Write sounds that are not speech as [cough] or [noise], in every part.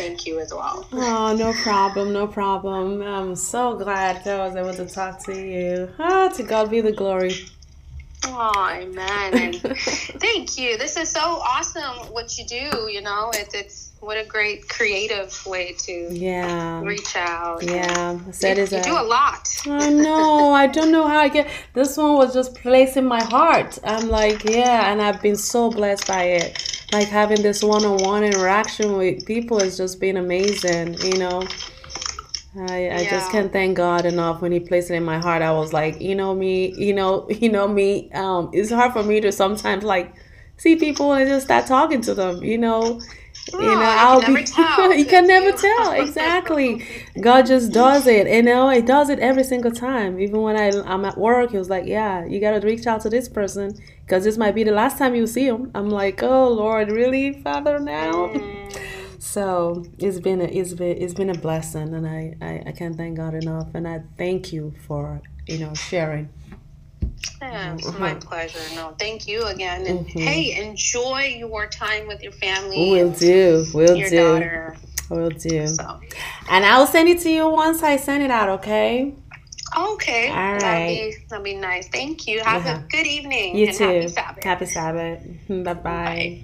thank you as well. Oh, no problem, no problem. I'm so glad that I was able to talk to you. Ah, to God be the glory. Oh, amen. And [laughs] thank you. This is so awesome what you do. You know, it's it's what a great creative way to Yeah. reach out. Yeah. You, That is you a. do a lot. I know. I don't know how I get. This one was just placed in my heart. I'm like, yeah, and I've been so blessed by it. Like having this one-on-one interaction with people has just been amazing. You know, I I just can't thank God enough when He placed it in my heart. I was like, you know me, you know, [laughs] you know me. Um, it's hard for me to sometimes like see people and just start talking to them. You know. You know, you can I'll never be. [laughs] tell, you can never tell [laughs] exactly. [laughs] God just does it. You know, He does it every single time. Even when I, I'm at work, he was like, Yeah, you got to reach out to this person because this might be the last time you see him. I'm like, Oh, Lord, really, Father, now? Mm. So it's been a, it's been it's been a blessing, and I, I I can't thank God enough, and I thank you for you know sharing. Yeah, it's my Mhm. pleasure. No, thank you again. And Mhm. hey, enjoy your time with your family. We'll do, we'll your do, daughter. we'll do, So and I'll send it to you once I send it out. Okay? okay, All that'll be that'll be nice. Thank you. Have Yeah. a good evening. You and too. Happy Sabbath. Happy Sabbath. [laughs] Bye bye. Bye.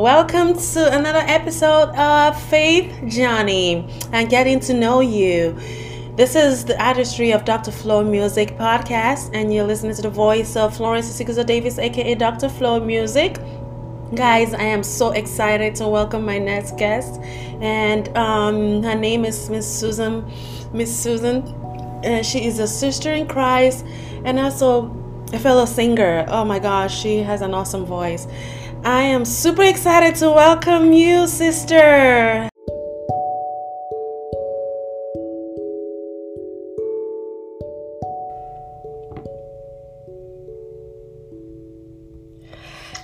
Welcome to another episode of Faith Journey and getting to know you. This is the artistry of Dr. Flo Music podcast, and you're listening to the voice of Florence Siguzo Davis, aka Dr. Flo Music. Guys, I am so excited to welcome my next guest, and um, her name is Miss Susan. Miss Susan, uh, she is a sister in Christ, and also a fellow singer. Oh my gosh, she has an awesome voice. I am super excited to welcome you, sister.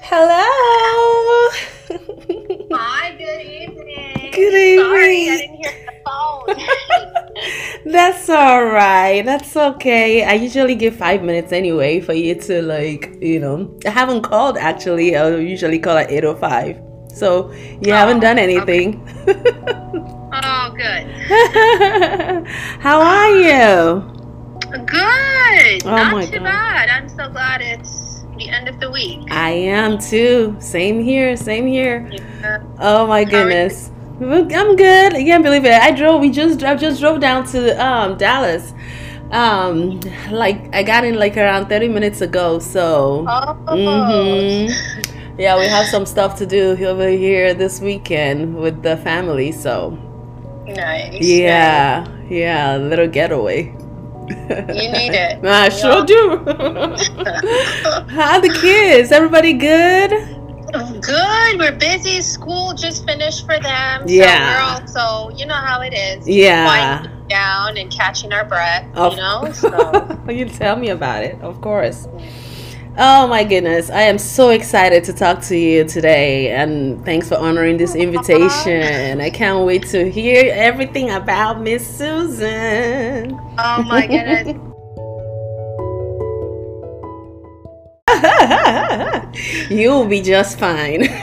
Hello. Hi, good evening. Good Sorry, I evening. didn't hear the phone. That's all right. That's okay. I usually give five minutes anyway for you to like, you know. I haven't called actually. I usually call at eight o five. So you oh, haven't done anything. oh, good. [laughs] How are you? Good. Oh Not my too God. bad. I'm so glad it's the end of the week. I am too. Same here. Same here. Yeah. Oh my goodness. I'm good. I can't believe it. I drove. We just. I just drove down to um Dallas. Um, like I got in like around thirty minutes ago. So. Oh. hmm Yeah, we have some stuff to do over here this weekend with the family. So Nice. yeah, yeah, a little getaway. You need it. [laughs] I sure do. [laughs] How the kids? Everybody good? Good. We're busy. School just finished for them. Yeah. So we're also, you know how it is. Yeah. Winding down and catching our breath. Of- You know. So [laughs] you tell me about it, of course. Oh my goodness, I am so excited to talk to you today, and thanks for honoring this invitation. I can't wait to hear everything about Miss Susan. oh my goodness. [laughs] [laughs] You'll be just fine. [laughs]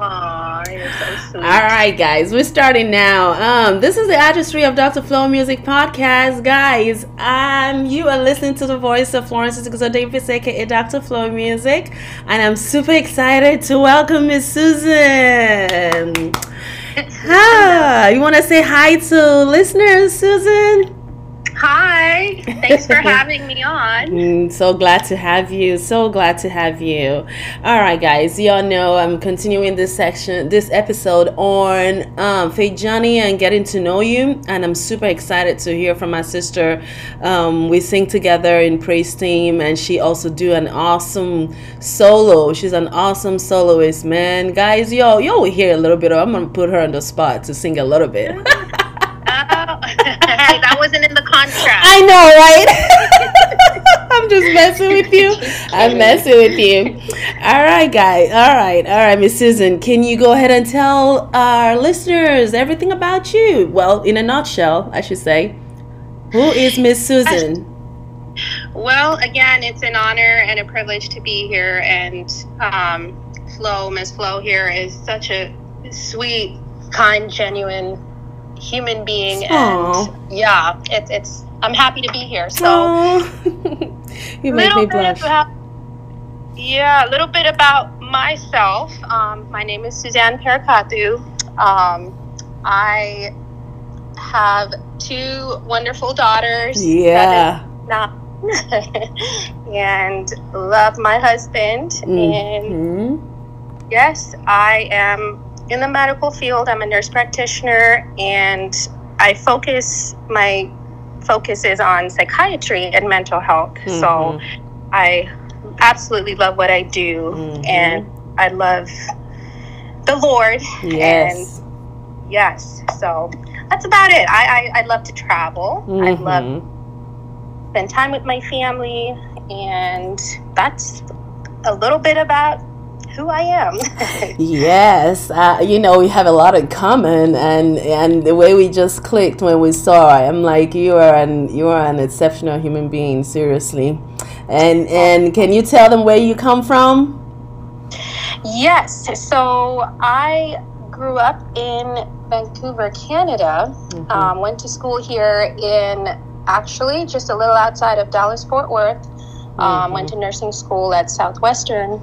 Aw, you're so sweet. All right, guys, we're starting now. Um, this is the artistry of Dr. Flo Music podcast, guys. Um, you are listening to the voice of Florence Siguzo Davis, aka Dr. Flo Music, and I'm super excited to welcome Miss Susan. Ah, you want to say hi to listeners, Susan? Hi. Thanks for [laughs] having me on. Mm, so glad to have you. So glad to have you. All right, guys. Y'all know I'm continuing this section, this episode on um, Faith Journey and getting to know you. And I'm super excited to hear from my sister. Um, we sing together in praise team, and she also do an awesome solo. She's an awesome soloist, man. Guys, yo, yo, will hear a little bit. Of, I'm gonna put her on the spot to sing a little bit. [laughs] contract. I know, right? [laughs] I'm just messing with you. I'm messing with you. All right, guys. All right, all right, Miss Susan. Can you go ahead and tell our listeners everything about you? Well, in a nutshell, I should say. Who is Miss Susan? Well, again, it's an honor and a privilege to be here. And um, Flo, Miss Flo here is such a sweet, kind, genuine human being. Aww. And yeah, it's it's. I'm happy to be here. So, [laughs] you make me blush. About, yeah, a little bit about myself. Um, my name is Suzanne Perakathu. Um, I have two wonderful daughters. Yeah. Not [laughs] and love my husband. Mm-hmm. And yes, I am in the medical field. I'm a nurse practitioner, and I focus my focus is on psychiatry and mental health. Mm-hmm. So I absolutely love what I do, Mhm. and I love the Lord. Yes. And yes, so that's about it. I I, I love to travel. I love Mhm. spend time with my family, and that's a little bit about who I am. [laughs] Yes, uh, you know we have a lot in common, and and the way we just clicked when we saw, I'm like you are an you are an exceptional human being, seriously. And and can you tell them where you come from? yes, so I grew up in Vancouver, Canada. Mhm. Um, went to school here in actually just a little outside of Dallas Fort Worth. Um, Mhm. Went to nursing school at Southwestern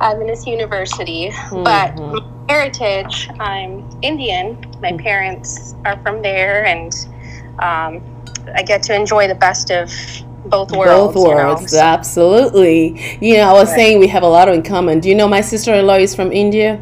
Adventist University. But Mhm. my heritage, I'm Indian. My parents are from there, and um, I get to enjoy the best of both worlds. Both you know, worlds, absolutely. You know, I was Right. saying we have a lot in common. Do you know my sister-in-law is from India?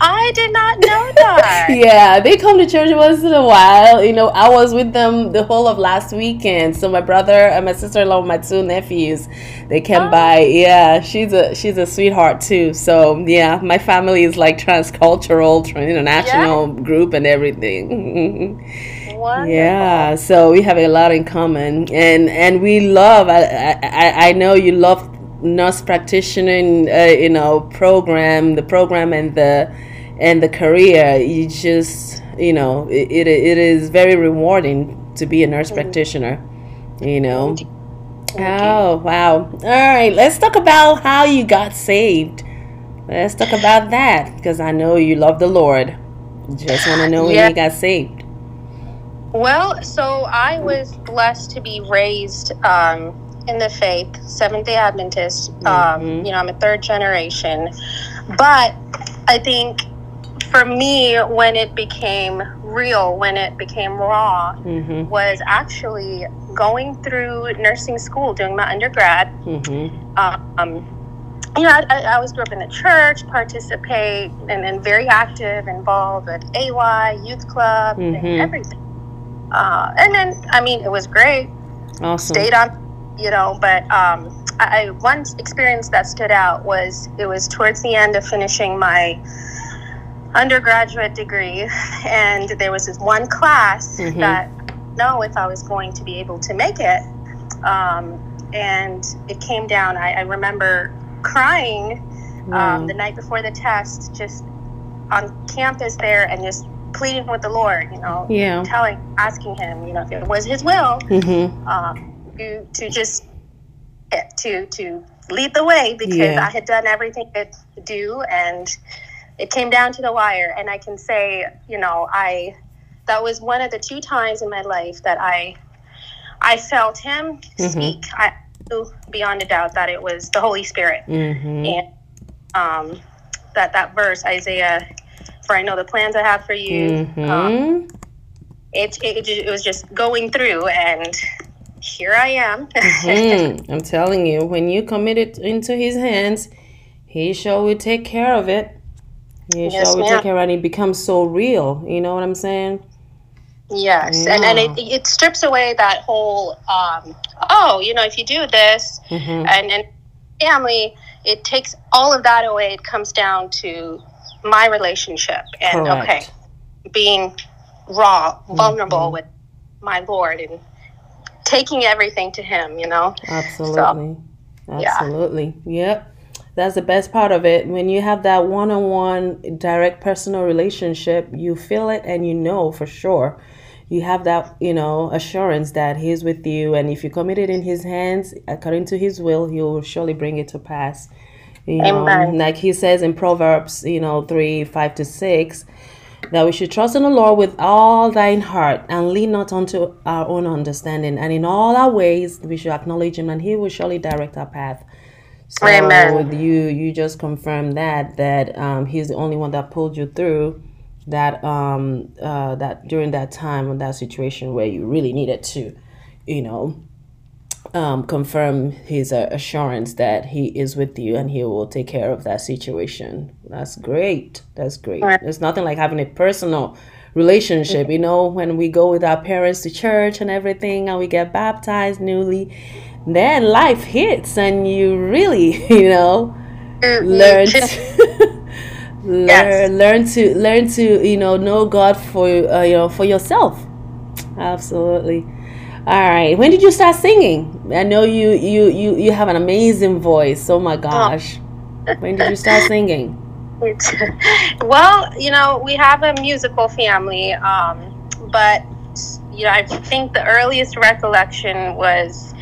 I did not know that. [laughs] Yeah, they come to church once in a while. You know, I was with them the whole of last weekend. So my brother and my sister-in-law, my two nephews, they came Oh. by. Yeah, she's a she's a sweetheart too. So yeah, my family is like transcultural, tran- international group and everything. [laughs] Wonderful. yeah, so we have a lot in common, and and we love. I I, I know you love nurse practitioner, uh, you know, program the program and the and the career. You just you know it, it, it is very rewarding to be a nurse practitioner. You know. Oh wow! All right, let's talk about how you got saved. Let's talk about that because I know you love the Lord. Just want to know when you got saved. Well, so I was blessed to be raised um, in the faith, Seventh day Adventist. Um, Mhm. you know, I'm a third generation. But I think for me, when it became real, when it became raw, Mm-hmm. was actually going through nursing school, doing my undergrad. Mm-hmm. Um, you know, I, I always grew up in the church, participate, and then very active, involved with AY, youth club, and everything. Uh, and then, I mean, it was great. Awesome. Stayed on, you know, but um, I, one experience that stood out was it was towards the end of finishing my undergraduate degree, and there was this one class Mhm. that I know if I was going to be able to make it. Um, and it came down. I, I remember crying um, the night before the test, just on campus there, and just pleading with the Lord. You know, yeah. telling, asking Him, you know, if it was His will, Mm-hmm. um, to to just to to lead the way because Yeah. I had done everything to do, and it came down to the wire. And I can say, you know, I that was one of the two times in my life that I I felt Him Mhm. speak. I knew beyond a doubt that it was the Holy Spirit, Mm-hmm. and um, that that verse Isaiah. For I know the plans I have for you. Um, Mm-hmm. it, it, it was just going through, and here I am. [laughs] Mhm. I'm telling you, when you commit it into His hands, He shall will take care of it. He Yes, sure will take care of it. And it becomes so real. You know what I'm saying? Yes, and and it, it strips away that whole um, oh, you know, if you do this Mm-hmm. and and family, it takes all of that away. It comes down to my relationship and Correct. okay, being raw, vulnerable Mhm. with my Lord and taking everything to him, you know. Absolutely. So, Absolutely. Yeah. Yep. That's the best part of it. When you have that one-on-one direct personal relationship, you feel it and you know for sure. You have that, you know, assurance that he's with you and if you commit it in his hands according to his will, he will surely bring it to pass. You know, Amen. like he says in Proverbs, you know, 3, 5 to 6, that we should trust in the Lord with all thine heart and lean not unto our own understanding. And in all our ways, we should acknowledge him and he will surely direct our path. So Amen. you you just confirm that that um, he's the only one that pulled you through that um uh that during that time or that situation where you really needed to, you know, um, confirm his uh, assurance that he is with you and he will take care of that situation. That's great. That's great. There's nothing like having a personal relationship. You know, when we go with our parents to church and everything and we get baptized newly, then life hits and you really, [laughs] you know, mm-hmm. learn to, [laughs] [laughs] learn yes. learn to learn to you know know God for uh, you know for yourself. Absolutely. All right. When did you start singing? I know you you you you have an amazing voice. Oh my gosh. When did you start singing? [laughs] well, you know, we have a musical family, um, but you know, I think the earliest recollection was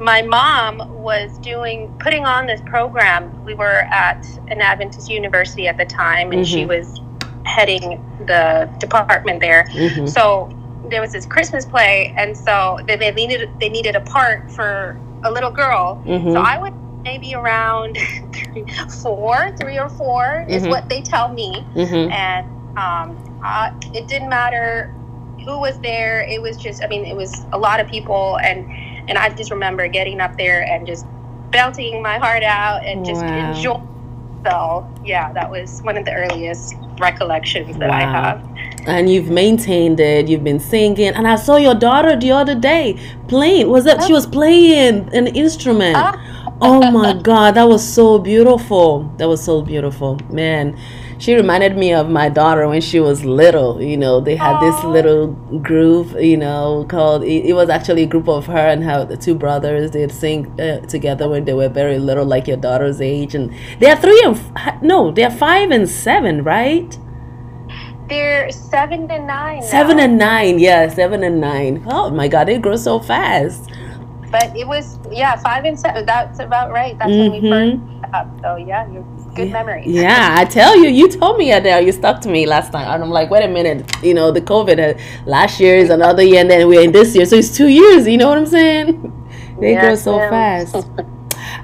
my mom was doing putting on this program. We were at an Adventist university at the time, and mm-hmm. she was heading the department there. Mm-hmm. So there was this Christmas play, and so they, they needed they needed a part for a little girl. Mm-hmm. So I was maybe around [laughs] three, four, three or 4 mm-hmm. is what they tell me, mm-hmm. and um, uh, it didn't matter who was there. It was just, I mean, it was a lot of people, and and I just remember getting up there and just belting my heart out and just wow. enjoying. So yeah, that was one of the earliest recollections that wow. I have and you've maintained it you've been singing. And i saw your daughter the other day playing. Was that she was playing an instrument. Ah. oh my god that was so beautiful. That was so beautiful man. She reminded me of my daughter when she was little you know. They had this little group you know called it, it, was actually a group of her and how the two brothers. They'd sing uh, together when they were very little like your daughter's age. And they are three and f- no they're five and seven right they're seven and nine. Seven now. and nine, yeah, seven and nine. Oh my God, they grow so fast. But it was yeah, five and seven. That's about right. That's mm-hmm. when we mm-hmm. first up. So yeah, good memory. Yeah, I tell you, you told me Adele, you stuck to me last time, and I'm like, wait a minute, you know, the COVID had, last year is another year, and then we're in this year, so it's two years. You know what I'm saying? They yes, grow so ma'am. fast. [laughs]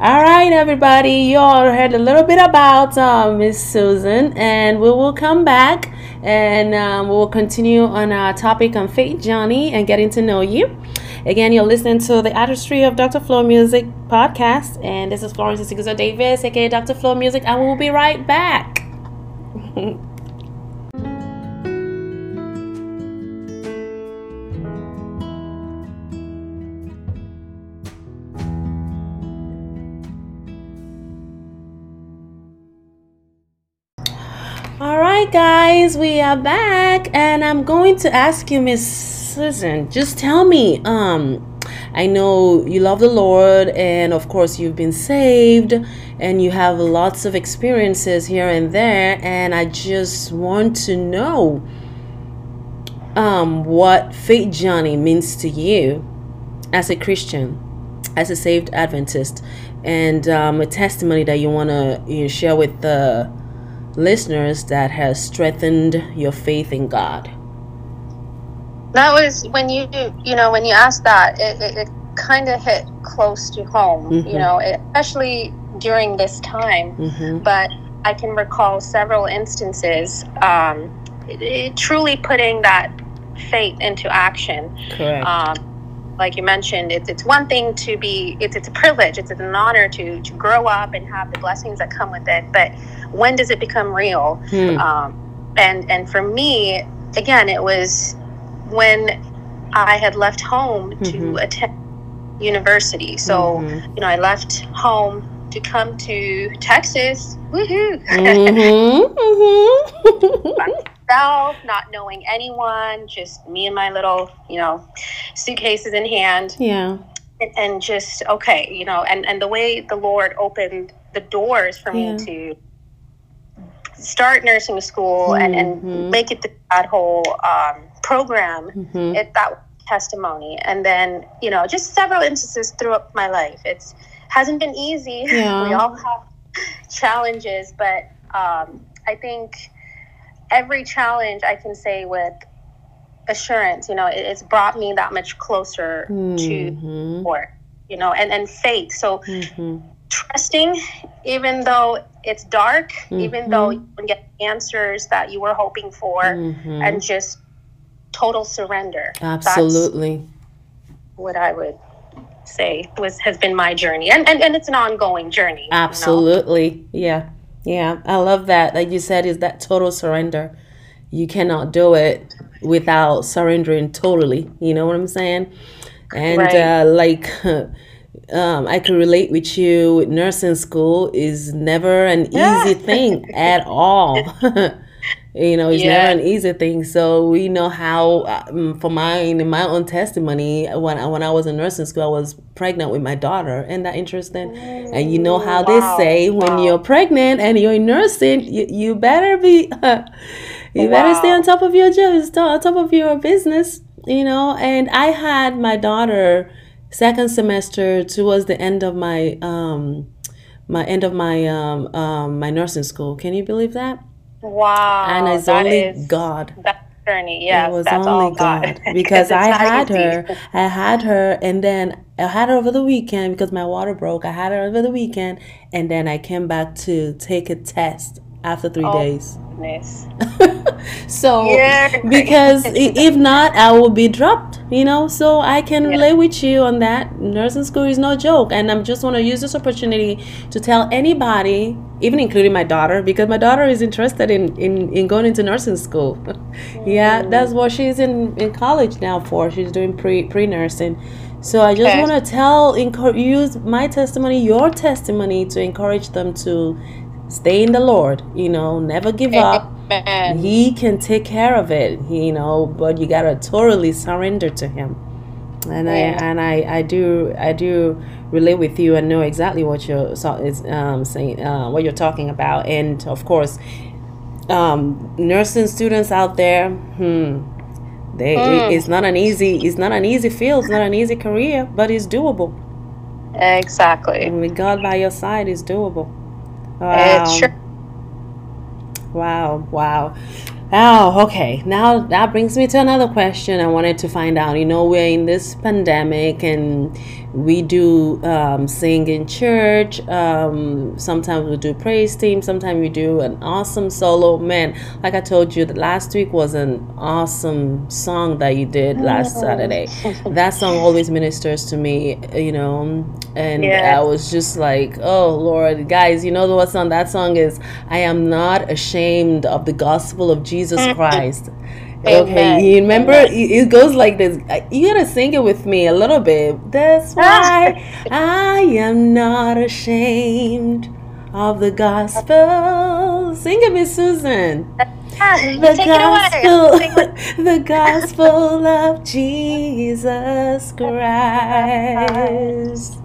All right, everybody, you all heard a little bit about uh, Miss Susan, and we will come back and um, we'll continue on our topic on faith journey and getting to know you. Again, you're listening to the Artistry of Dr. Flo Music podcast, and this is Florence Sigurzo Davis, aka Dr. Flo Music, and we'll be right back. [laughs] guys, we are back, and I'm going to ask you, Miss Susan, just tell me. Um, I know you love the Lord, and of course, you've been saved, and you have lots of experiences here and there, and I just want to know um, what faith journey means to you as a Christian, as a saved Adventist, and um, a testimony that you want to you know, share with the listeners that has strengthened your faith in God? That was when you, you know, when you asked that, it, it, it kind of hit close to home, mm-hmm. you know, especially during this time. Mm-hmm. But I can recall several instances um, it, truly putting that faith into action. Correct. Um, like you mentioned, it's it's one thing to be it's it's a privilege, it's an honor to to grow up and have the blessings that come with it. But when does it become real? Hmm. Um, and and for me, again, it was when I had left home mm-hmm. to attend university. So mm-hmm. you know, I left home to come to Texas. Woohoo! Mm-hmm. [laughs] [laughs] mm-hmm. myself, not knowing anyone, just me and my little, you know, suitcases in hand. Yeah. And, and just okay, you know, and and the way the Lord opened the doors for Yeah. me to start nursing school and and Mhm. make it that whole um, program hmm it that testimony and then you know just several instances throughout my life it's hasn't been easy [laughs] Yeah. we all have challenges but um, i think every challenge i can say with assurance you know it, it's brought me that much closer to hmm Lord, you know and and faith so hmm trusting even though it's dark even Mhm. though you don't get answers that you were hoping for hmm and just total surrender That's- Absolutely. what I would say was has been my journey, and and, and it's an ongoing journey. you know? Absolutely. Yeah. Yeah. I love that. Like you said, is that total surrender. You cannot do it without surrendering totally. You know what I'm saying? And Right. uh, like, [laughs] um, I could relate with you. Nursing school is never an easy thing at all. [laughs] you know, it's Yeah. never an easy thing. So we know how. Um, for mine, in my own testimony, when I, when I was in nursing school, I was pregnant with my daughter. Isn't that interesting? And you know how Wow. they say when you're pregnant and you're in nursing, you, you better be, [laughs] you better stay on top of your job, on top of your business, you know. And I had my daughter second semester towards the end of my um my end of my um, um my nursing school. Can you believe that? Wow, and it's that only is- God. that journey. Yes, it was that's only all God. [laughs] because I had easy. her. I had her, and then I had her over the weekend because my water broke. I had her over the weekend, and then I came back to take a test after three Oh. days. Goodness. [laughs] So Yeah. because [laughs] if not, I will be dropped. You know, so I can Yeah. relate with you on that. Nursing school is no joke, and I'm just want to use this opportunity to tell anybody, even including my daughter, because my daughter is interested in in, in going into nursing school. [laughs] yeah, mm. that's what she's in in college now for. She's doing pre pre nursing. So I just Okay. want to tell, encourage, use my testimony, your testimony, to encourage them to stay in the Lord. You know, never give up. Amen. He can take care of it, you know, but you gotta totally surrender to him. And I and I, I do I do relate with you and know exactly what you're is um saying uh, what you're talking about. And of course, um, nursing students out there, hmm, they Mm. it's not an easy it's not an easy field, it's not an easy career, but it's doable. Exactly. And with God by your side, it's doable. It's true. Wow, wow. Oh, okay. Now that brings me to another question I wanted to find out. You know, we're in this pandemic and we do um, sing in church. Um, sometimes we do praise team. Sometimes we do an awesome solo. Man, like I told you, the last week was an awesome song that you did last Saturday. That song always ministers to me, you know. And Yes. I was just like, oh, Lord, guys, you know what's on that song is? I am not ashamed of the gospel of Jesus [laughs] Christ. Okay, you remember Amen. it goes like this. You gotta sing it with me a little bit. That's why I am not ashamed of the gospel. Sing it, Miss Susan. Ah, The take it away. Sing with- [laughs] gospel, the gospel of Jesus Christ.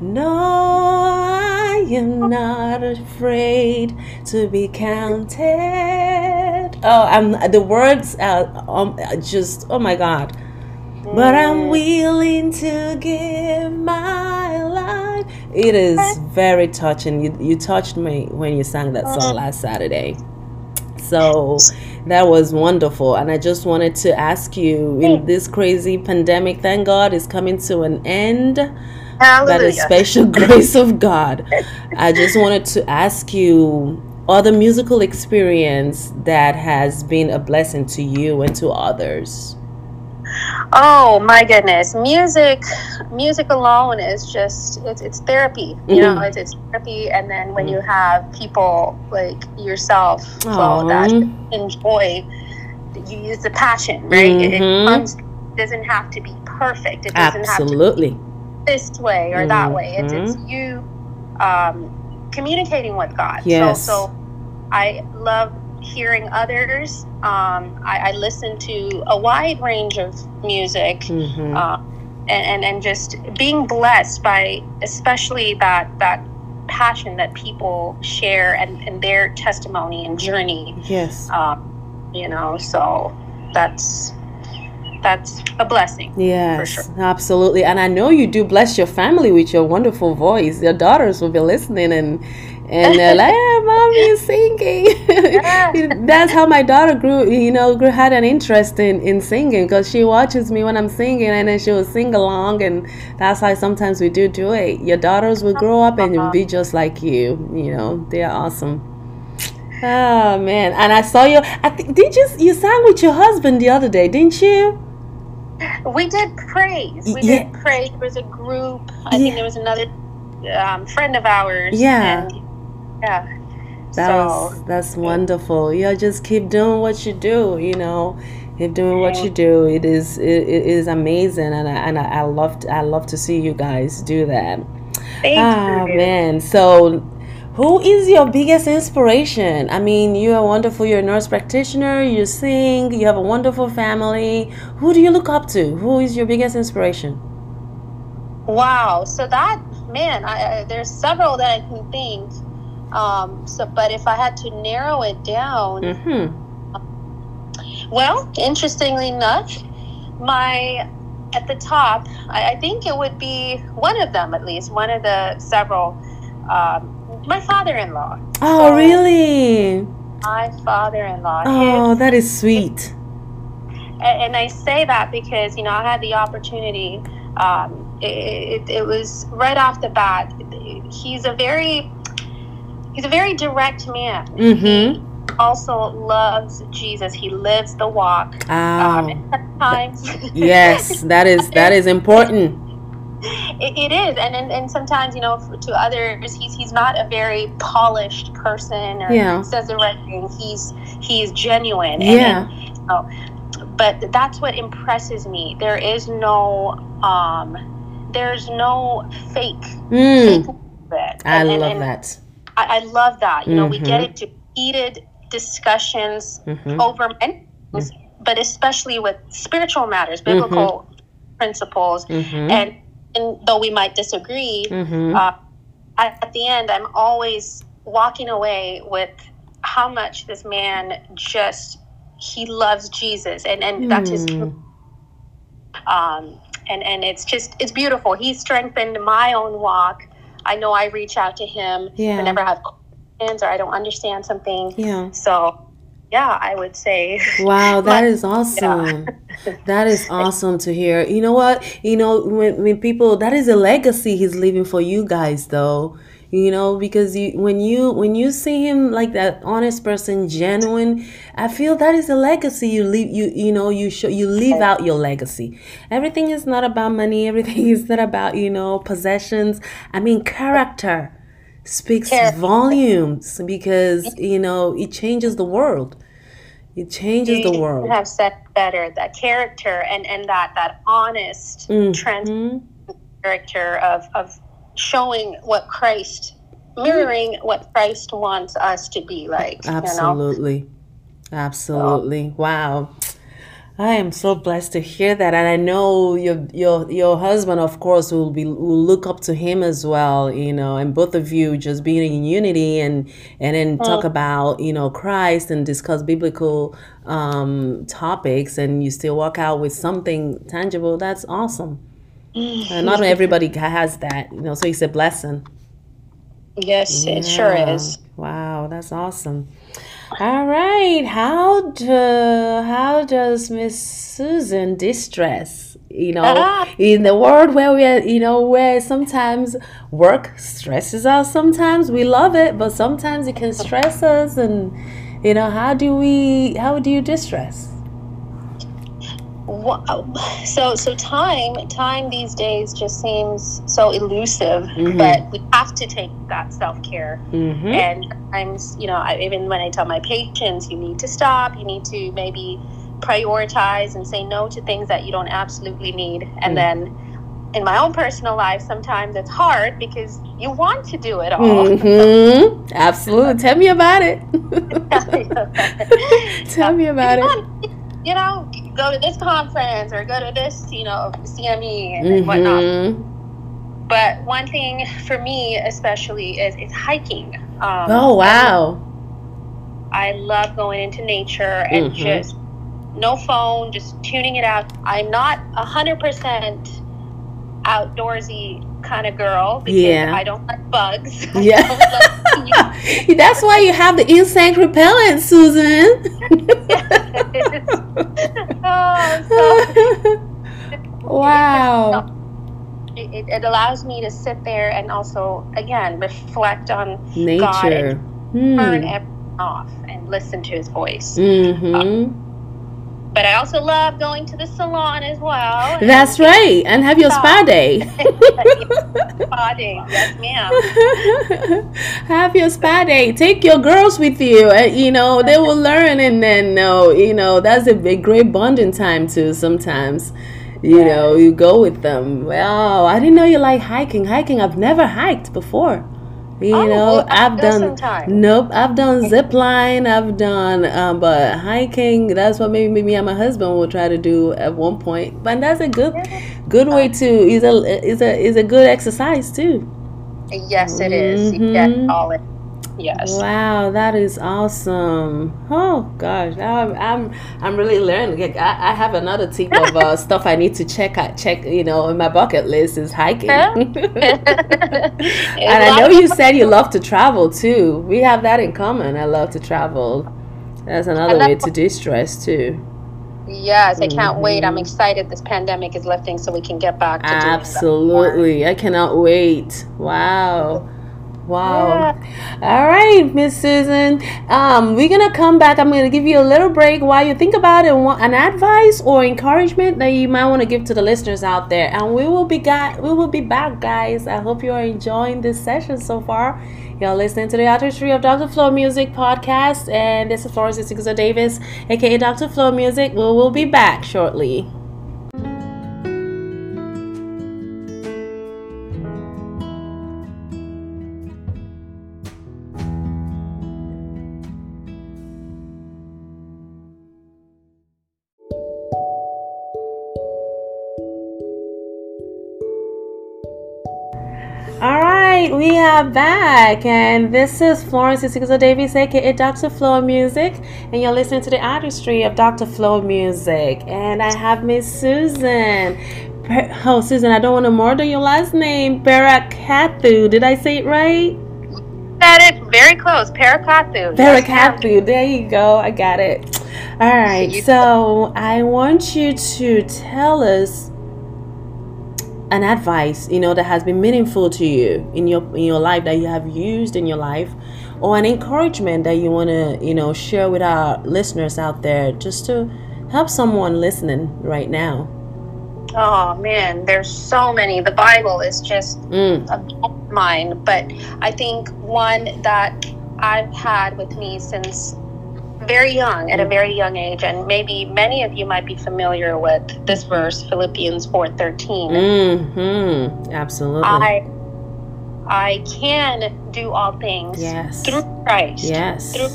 No, I am not afraid to be counted. Oh, I'm the words are um, just oh my god. But I'm mm. willing to give my life. It is very touching. You you touched me when you sang that song uh-huh. last Saturday. So that was wonderful. And I just wanted to ask you in mm. this crazy pandemic, thank God is coming to an end by the special [laughs] grace of God. I just wanted to ask you other musical experience that has been a blessing to you and to others. Oh my goodness, music, music alone is just it's it's therapy. You know, Mhm. it's, it's therapy, and then when you have people like yourself, well, that enjoy, you use the passion, right? It, it comes, doesn't have to be perfect. It doesn't have to Absolutely. be this way or that way. It's it's Mhm. you um, communicating with God. Yes. So so I love hearing others. Um, I, I listen to a wide range of music. Mhm. uh, and, and and just being blessed by especially that that passion that people share and, and their testimony and journey yes. um, you know so that's that's a blessing Yes, sure. absolutely. And I know you do bless your family with your wonderful voice. Your daughters will be listening and and they're like, hey, mommy is singing. [laughs] That's how my daughter grew, you know, grew, had an interest in, in singing because she watches me when I'm singing and then she will sing along. And that's how sometimes we do do it. Your daughters will grow up and be just like you. You know, they are awesome. Oh man! And I saw you. I think did you you sang with your husband the other day, didn't you? we did praise we Yeah. did praise there was a group i Yeah. think there was another um, friend of ours Yeah. and, yeah That so was that's wonderful. Yeah, just keep doing what you do. You know, keep doing what you do. It is it, it is amazing, and I, and I, I love I love to see you guys do that. thank Ah you man, so who is your biggest inspiration? I mean, you are wonderful. You're a nurse practitioner. You sing. You have a wonderful family. Who do you look up to? Who is your biggest inspiration? Wow. So that man, I, I, there's several that I can think. Um, so, but if I had to narrow it down, Mm-hmm. well, interestingly enough, my at the top, I, I think it would be one of them at least, one of the several. Um, my father-in-law. Oh, So, really? My father-in-law. Oh, His- that is sweet. and, and I say that because you know I had the opportunity. Um, it, it, it was right off the bat. He's a very he's a very direct man. Mm-hmm. He also loves Jesus. He lives the walk. Um, Oh. and sometimes [laughs] Yes, that is that is important. [laughs] it, it is, and, and and sometimes you know to others he's he's not a very polished person or Yeah. says the right thing. He's he's genuine. And Yeah. but that's what impresses me. There is no um there's no fake. Mm, fake. I And- and- love and that. I, I love that. You know, we get Mhm. into heated discussions hmm over many things, but especially with spiritual matters, biblical principles, hmm and, and though we might disagree, uh, at, at the end, I'm always walking away with how much this man just he loves Jesus, and and that's his. Mm. Um, and and it's just it's beautiful. He strengthened my own walk. I know I reach out to him Yeah. whenever I have questions or I don't understand something. Yeah. So, yeah, I would say. [laughs] Wow, that My- is awesome. [laughs] That is awesome to hear. You know what? You know, when, when people that is a legacy he's leaving for you guys though. You know, because you when you when you see him like that honest person, genuine, I feel that is a legacy you leave you you know, you show you leave out your legacy. Everything is not about money, [laughs] everything is not about, you know, possessions. I mean character speaks Character. volumes because, you know, it changes the world. It changes the world. have said better that character and and that that honest, trans Mhm. character of of showing what Christ, mirroring what Christ wants us to be like. You know. Absolutely. Absolutely. Wow. I am so blessed to hear that, and I know your your your husband, of course, will be will look up to him as well. You know, and both of you just being in unity and and then talk about you know Christ and discuss biblical um, topics, and you still walk out with something tangible. That's awesome. And not everybody has that, you know. So it's a blessing. Yes, it sure is. Wow, that's awesome. All right, how do, how does Miss Susan distress? You know, Ah. in the world where we are, you know, where sometimes work stresses us. Sometimes we love it, but sometimes it can stress us. And you know, how do we? How do you distress? Wow. So so time time these days just seems so elusive, Mhm. but we have to take that self care. Mm-hmm. And sometimes, you know, I, even when I tell my patients, you need to stop, you need to maybe prioritize and say no to things that you don't absolutely need, and Mm. then in my own personal life, sometimes it's hard because you want to do it all. Mm-hmm. [laughs] Absolutely. Tell me about it. [laughs] [laughs] Tell me about it. You know, go to this conference or go to this, you know, CME and mm-hmm. whatnot. But one thing for me, especially, is is hiking. Um, oh wow! I love going into nature and mm-hmm. just no phone, just tuning it out. I'm not a hundred percent outdoorsy kind of girl because yeah. I don't like bugs. [laughs] Yeah. [laughs] That's why you have the insect repellent, Susan. [laughs] oh, so, wow. It, it, allows me to sit there and also, again, reflect on nature. God and hmm. turn everything off and listen to his voice. Mm-hmm. Um, but I also love going to the salon as well. [laughs] That's right. And have your spa day. [laughs] spa day. Yes, ma'am. [laughs] have your spa day. Take your girls with you. And, you know, they will learn. And then, no, you know, that's a great bonding time too sometimes. You yeah. know, you go with them. Wow, I didn't know you like hiking. Hiking, I've never hiked before. You oh, know, well, I've done nope. I've done [laughs] zip line. I've done, um, but hiking. That's what maybe me and my husband will try to do at one point. But that's a good, good way to is a is a is a good exercise too. Yes, it is. Mm-hmm. You get all it Yes. Wow, that is awesome. Oh gosh, I'm I'm, I'm really learning. I, I have another tip of uh, [laughs] stuff I need to check out. Check, you know, in my bucket list is hiking. [laughs] [laughs] and I know you said you love to travel too. We have that in common. I love to travel. That's another way to de-stress too. Yes, I can't mm-hmm. wait. I'm mm-hmm. excited this pandemic is lifting so we can get back to Absolutely. I cannot wait. Wow. Wow. Yeah. All right, Miss Susan. Um, we're gonna come back. I'm gonna give you a little break while you think about it, an advice or encouragement that you might want to give to the listeners out there. And we will be got we will be back, guys. I hope you are enjoying this session so far. You're listening to the Artistry of Dr. Flo Music podcast, and this is Florence Sigurd Davis, aka Dr. Flo Music. We will be back shortly. We are back, and this is Florence Isigzo Davis, aka Dr. Flo Music, and you're listening to the artistry of Dr. Flo Music. And I have Miss Susan. Oh, Susan, I don't want to murder your last name, Parakathu. Did I say it right? Said it very close, Perakathu. Perakathu. There you go. I got it. All right. So I want you to tell us an advice you know that has been meaningful to you in your in your life that you have used in your life or an encouragement that you want to you know share with our listeners out there just to help someone listening right now oh man there's so many the bible is just mm. a mine but i think one that i've had with me since very young, at a very young age, and maybe many of you might be familiar with this verse, Philippians four thirteen. Mm-hmm. Absolutely. I I can do all things yes. through Christ. Yes. Through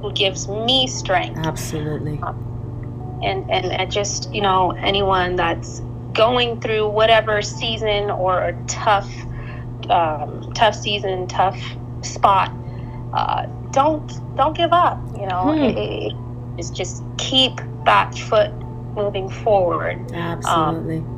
who gives me strength. Absolutely. Um, and, and and just you know anyone that's going through whatever season or a tough um, tough season, tough spot. Uh, don't don't give up. You know, hmm. it, it, it's just keep that foot moving forward. Absolutely. Um,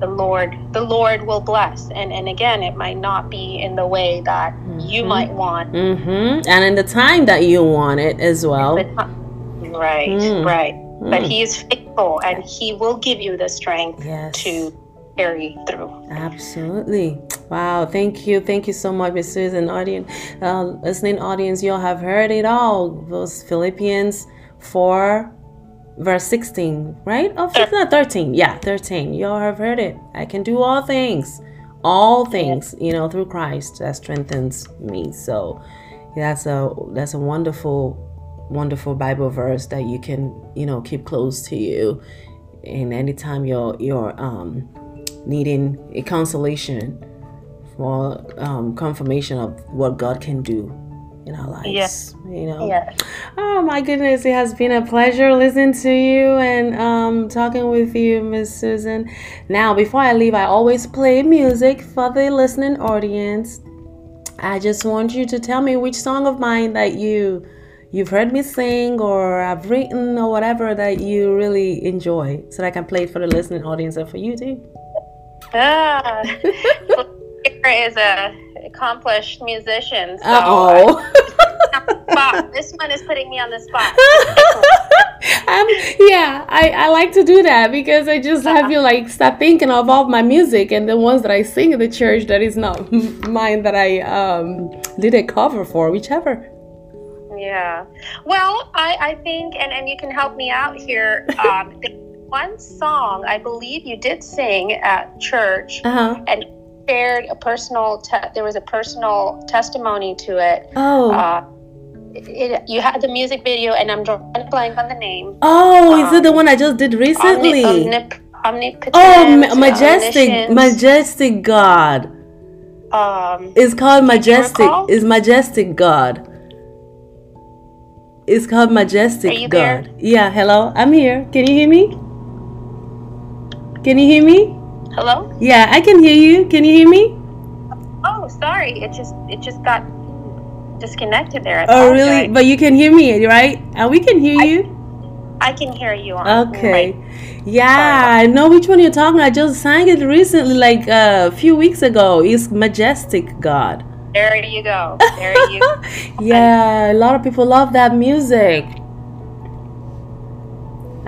the Lord, the Lord will bless, and and again, it might not be in the way that mm-hmm. you might want, mm-hmm. and in the time that you want it as well. Right, mm. right. Mm. But He is faithful, and He will give you the strength yes. to carry through. Absolutely. Wow. Thank you. Thank you so much, Miss Susan. Audience, uh, listening audience, you all have heard it all. Those Philippians 4, verse 16, right? Oh, 15, 13. Yeah, 13. You all have heard it. I can do all things. All things, you know, through Christ that strengthens me. So that's a that's a wonderful wonderful Bible verse that you can, you know, keep close to you. And anytime you're you're um needing a consolation for um, confirmation of what God can do in our lives. Yes. You know. Yeah. Oh my goodness, it has been a pleasure listening to you and um, talking with you, Miss Susan. Now, before I leave, I always play music for the listening audience. I just want you to tell me which song of mine that you you've heard me sing or I've written or whatever that you really enjoy, so that I can play it for the listening audience and for you too. Ah, [laughs] is a accomplished musician. So oh. This one is putting me on the spot. [laughs] um, yeah, I, I like to do that because I just have you like start thinking of all my music and the ones that I sing in the church that is not mine that I um, did a cover for, whichever. Yeah. Well, I, I think, and, and you can help me out here. Um, [laughs] one song I believe you did sing at church Uh huh. and shared a personal, te- there was a personal testimony to it. Oh. Uh, it, you had the music video, and I'm drawing a blank on the name. oh, is it the one I just did recently? Omni- omnipotent. oh, ma- majestic, majestic God. Um, It's called majestic. It's majestic God. It's called majestic God. there? Yeah. Hello, I'm here. Can you hear me? Can you hear me? hello. Yeah, I can hear you. Can you hear me? Oh, sorry. It just it just got disconnected there. I Oh, really? But you can hear me, right? And we can hear you. I can hear you on. Okay. right. Yeah, I know which one you're talking. I just sang it recently, like uh, a few weeks ago. It's majestic God. There you go. There you. [laughs] Go. Yeah, a lot of people love that music.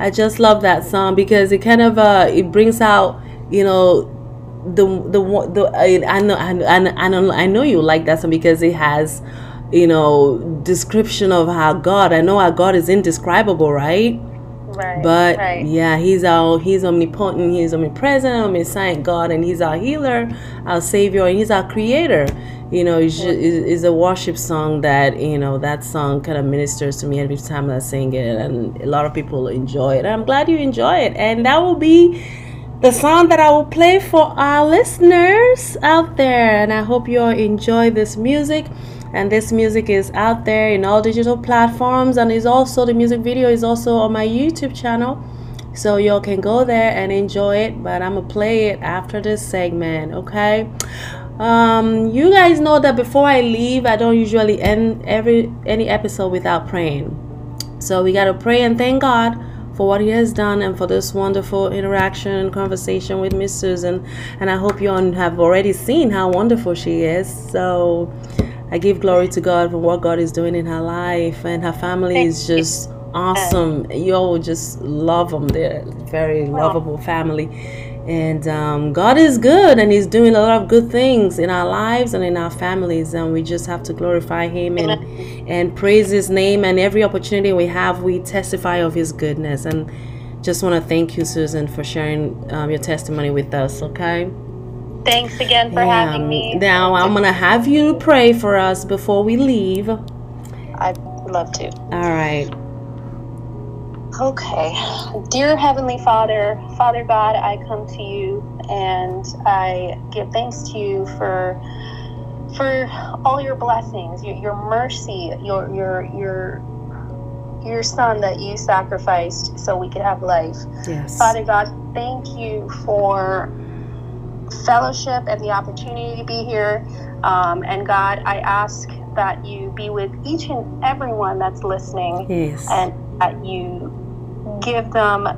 I just love that song because it kind of uh it brings out you know the the the I, I know I know I know- I know I know you like that song because it has you know description of how God I know how God is indescribable right Right. but right. yeah he's our he's omnipotent he's omnipresent omniscient God and he's our healer our savior and he's our creator you know it's mm-hmm. it's a worship song that you know that song kind of ministers to me every time I sing it and a lot of people enjoy it I'm glad you enjoy it and that will be the song that I will play for our listeners out there. And I hope you all enjoy this music. And this music is out there in all digital platforms, and is also the music video is also on my YouTube channel. So y'all can go there and enjoy it. But I'm gonna play it after this segment, okay? Um, you guys know that before I leave, I don't usually end every any episode without praying. So we gotta pray and thank God for what He has done and for this wonderful interaction and conversation with Miss Susan. And I hope you all have already seen how wonderful she is. So I give glory to God for what God is doing in her life, and her family is just awesome. You all just love them. They're a very lovable family. And um, God is good, and He's doing a lot of good things in our lives and in our families, and we just have to glorify Him and and praise His name. And every opportunity we have, we testify of His goodness. And just want to thank you, Susan, for sharing um, your testimony with us. Okay. Thanks again for having me. Now I'm gonna have you pray for us before we leave. I'd love to. All right. Okay. Dear Heavenly Father, Father God, I come to you and I give thanks to you for for all your blessings, your, your mercy, your your your your son that you sacrificed so we could have life. Yes. Father God, thank you for fellowship and the opportunity to be here. Um, and God, I ask that you be with each and everyone that's listening Yes. and that you give them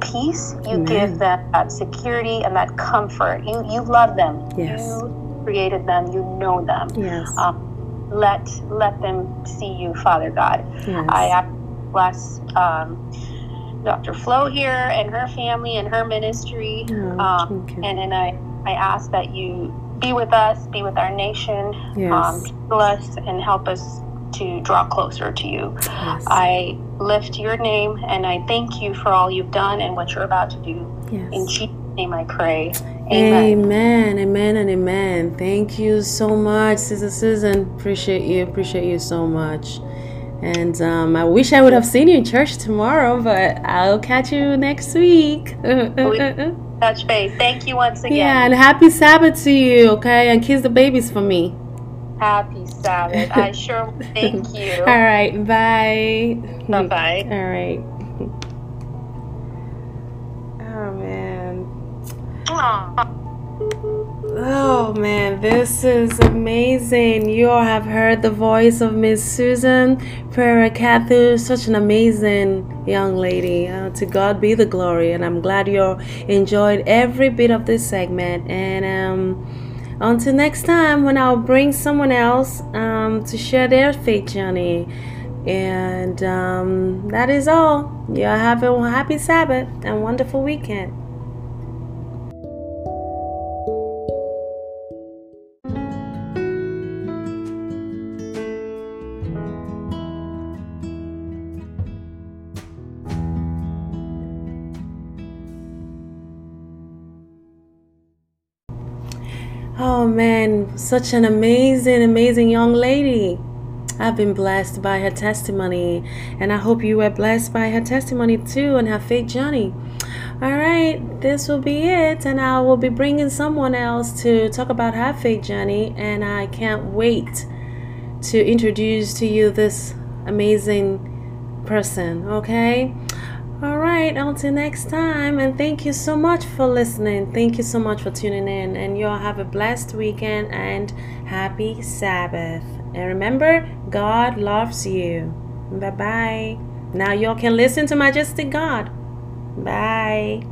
peace, you Amen. give them that security and that comfort. You you love them. Yes. You created them, you know them. yes. Um, let let them see you, Father God. yes. I ask bless um, Dr. Flo here and her family and her ministry. Oh, um, and and I, I ask that you be with us, be with our nation, Yes. um, heal us, and help us to draw closer to you. yes. I lift your name and I thank you for all you've done and what you're about to do. In. Jesus' name I pray. Amen. Amen, amen, and amen. Thank you so much, Sister Susan. Appreciate you, appreciate you so much. And um, I wish I would have seen you in church tomorrow, but I'll catch you next week. [laughs] touch base. Thank you once again. Yeah, and happy Sabbath to you, okay? And kiss the babies for me. Happy Sabbath. I sure [laughs] thank you. All right, bye. Bye bye. All right. Oh man. Aww. Oh man, this is amazing. You all have heard the voice of Miss Susan Perakathu, such an amazing young lady. Uh, to God be the glory, and I'm glad you all enjoyed every bit of this segment. And um, until next time, when I'll bring someone else um, to share their faith journey. And um, that is all. You all have a happy Sabbath and wonderful weekend. Man, such an amazing, amazing young lady. I've been blessed by her testimony, and I hope you were blessed by her testimony too and her faith journey. All right, this will be it, and I will be bringing someone else to talk about her faith journey, and I can't wait to introduce to you this amazing person, okay? All right, until next time, and thank you so much for listening. Thank you so much for tuning in, and y'all have a blessed weekend and happy Sabbath. And remember, God loves you. Bye bye. Now y'all can listen to Majestic God. Bye.